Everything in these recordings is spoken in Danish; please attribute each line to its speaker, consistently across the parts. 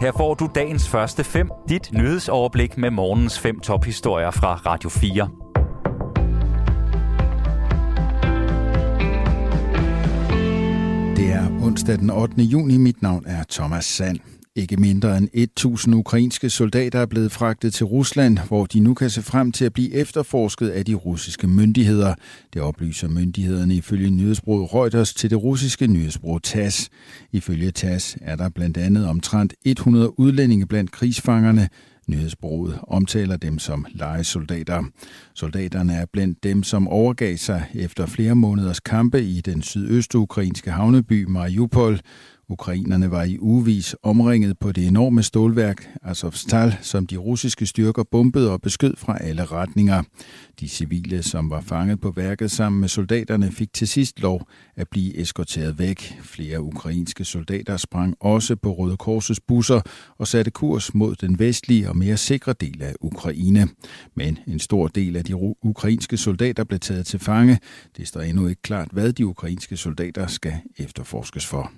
Speaker 1: Her får du dagens første fem, dit nyhedsoverblik med morgens fem tophistorier fra Radio 4.
Speaker 2: Det er onsdag den 8. juni. Mit navn er Thomas Sand. Ikke mindre end 1000 ukrainske soldater er blevet fragtet til Rusland, hvor de nu kan se frem til at blive efterforsket af de russiske myndigheder. Det oplyser myndighederne ifølge nyhedsbruget Reuters til det russiske nyhedsbrug TASS. Ifølge TASS er der blandt andet omtrent 100 udlændinge blandt krigsfangerne, Nyhedsbruget omtaler dem som legesoldater. Soldaterne er blandt dem, som overgav sig efter flere måneders kampe i den sydøstukrainske havneby Mariupol. Ukrainerne var i uvis omringet på det enorme stålværk Azovstal, som de russiske styrker bombede og beskød fra alle retninger. De civile, som var fanget på værket sammen med soldaterne, fik til sidst lov at blive eskorteret væk. Flere ukrainske soldater sprang også på Røde Korsets busser og satte kurs mod den vestlige og mere sikre del af Ukraine. Men en stor del af de ukrainske soldater blev taget til fange. Det står endnu ikke klart, hvad de ukrainske soldater skal efterforskes for.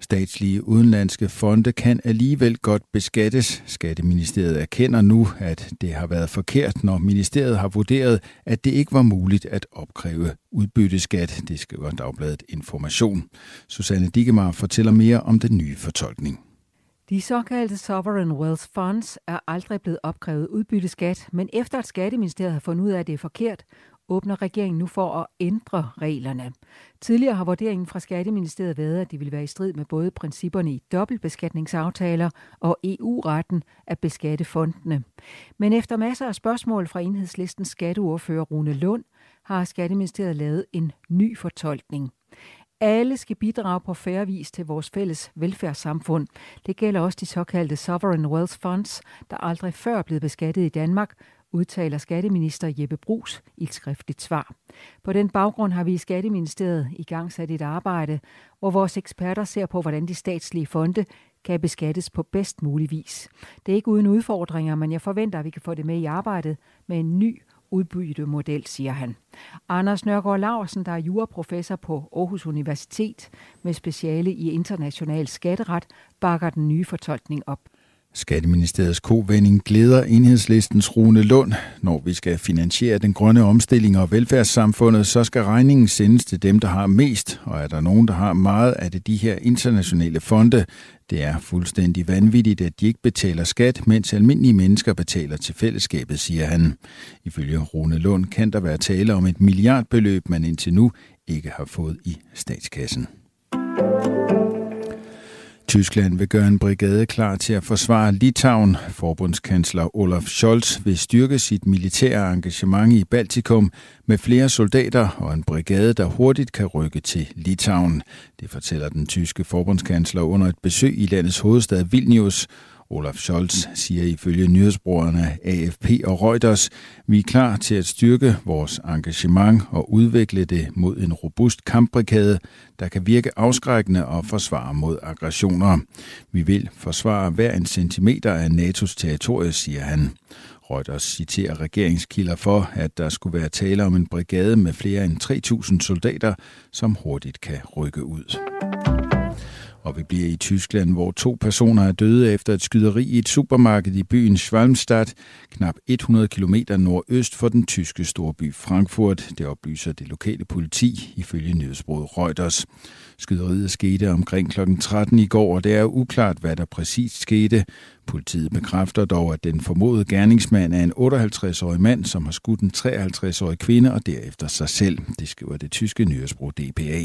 Speaker 2: Statslige udenlandske fonde kan alligevel godt beskattes. Skatteministeriet erkender nu, at det har været forkert, når ministeriet har vurderet, at det ikke var muligt at opkræve udbytteskat. Det skriver Dagbladet Information. Susanne Dikemar fortæller mere om den nye fortolkning.
Speaker 3: De såkaldte Sovereign Wealth Funds er aldrig blevet opkrævet udbytteskat, men efter at Skatteministeriet har fundet ud af, at det er forkert, åbner regeringen nu for at ændre reglerne. Tidligere har vurderingen fra Skatteministeriet været, at det ville være i strid med både principperne i dobbeltbeskatningsaftaler og EU-retten at beskatte fondene. Men efter masser af spørgsmål fra enhedslistens skatteordfører Rune Lund, har Skatteministeriet lavet en ny fortolkning. Alle skal bidrage på færre vis til vores fælles velfærdssamfund. Det gælder også de såkaldte Sovereign Wealth Funds, der aldrig før er blevet beskattet i Danmark, udtaler skatteminister Jeppe Brugs i et skriftligt svar. På den baggrund har vi i Skatteministeriet i gang sat et arbejde, hvor vores eksperter ser på, hvordan de statslige fonde kan beskattes på bedst mulig vis. Det er ikke uden udfordringer, men jeg forventer, at vi kan få det med i arbejdet med en ny udbyttemodel, siger han. Anders Nørgaard Larsen, der er juraprofessor på Aarhus Universitet med speciale i international skatteret, bakker den nye fortolkning op.
Speaker 2: Skatteministeriets kovending glæder enhedslistens Rune Lund. Når vi skal finansiere den grønne omstilling og velfærdssamfundet, så skal regningen sendes til dem, der har mest. Og er der nogen, der har meget af det de her internationale fonde, det er fuldstændig vanvittigt, at de ikke betaler skat, mens almindelige mennesker betaler til fællesskabet, siger han. Ifølge Rune Lund kan der være tale om et milliardbeløb, man indtil nu ikke har fået i statskassen. Tyskland vil gøre en brigade klar til at forsvare Litauen. Forbundskansler Olaf Scholz vil styrke sit militære engagement i Baltikum med flere soldater og en brigade, der hurtigt kan rykke til Litauen. Det fortæller den tyske forbundskansler under et besøg i landets hovedstad Vilnius. Olaf Scholz siger ifølge nyhedsbrugerne AFP og Reuters, vi er klar til at styrke vores engagement og udvikle det mod en robust kampbrigade, der kan virke afskrækkende og forsvare mod aggressioner. Vi vil forsvare hver en centimeter af NATO's territorie, siger han. Reuters citerer regeringskilder for, at der skulle være tale om en brigade med flere end 3.000 soldater, som hurtigt kan rykke ud. Og vi bliver i Tyskland, hvor to personer er døde efter et skyderi i et supermarked i byen Schwalmstadt, knap 100 km nordøst for den tyske storby Frankfurt. Det oplyser det lokale politi ifølge nyhedsbruget Reuters. Skyderiet skete omkring kl. 13 i går, og det er uklart, hvad der præcis skete. Politiet bekræfter dog, at den formodede gerningsmand er en 58-årig mand, som har skudt en 53-årig kvinde og derefter sig selv. Det skriver det tyske nyhedsbrug DPA.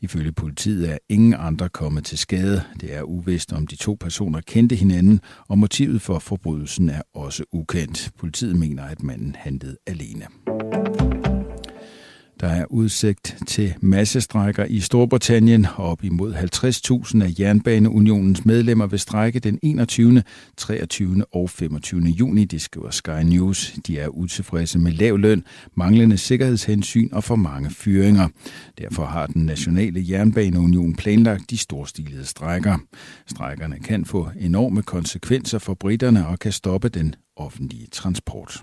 Speaker 2: Ifølge politiet er ingen andre kommet til skade. Det er uvist, om de to personer kendte hinanden, og motivet for forbrydelsen er også ukendt. Politiet mener, at manden handlede alene. Der er udsigt til massestrækker i Storbritannien. Op imod 50.000 af Jernbaneunionens medlemmer vil strække den 21., 23. og 25. juni, det skriver Sky News. De er utilfredse med lav løn, manglende sikkerhedshensyn og for mange fyringer. Derfor har den nationale jernbaneunion planlagt de storstilede strækker. Strækkerne kan få enorme konsekvenser for britterne og kan stoppe den offentlige transport.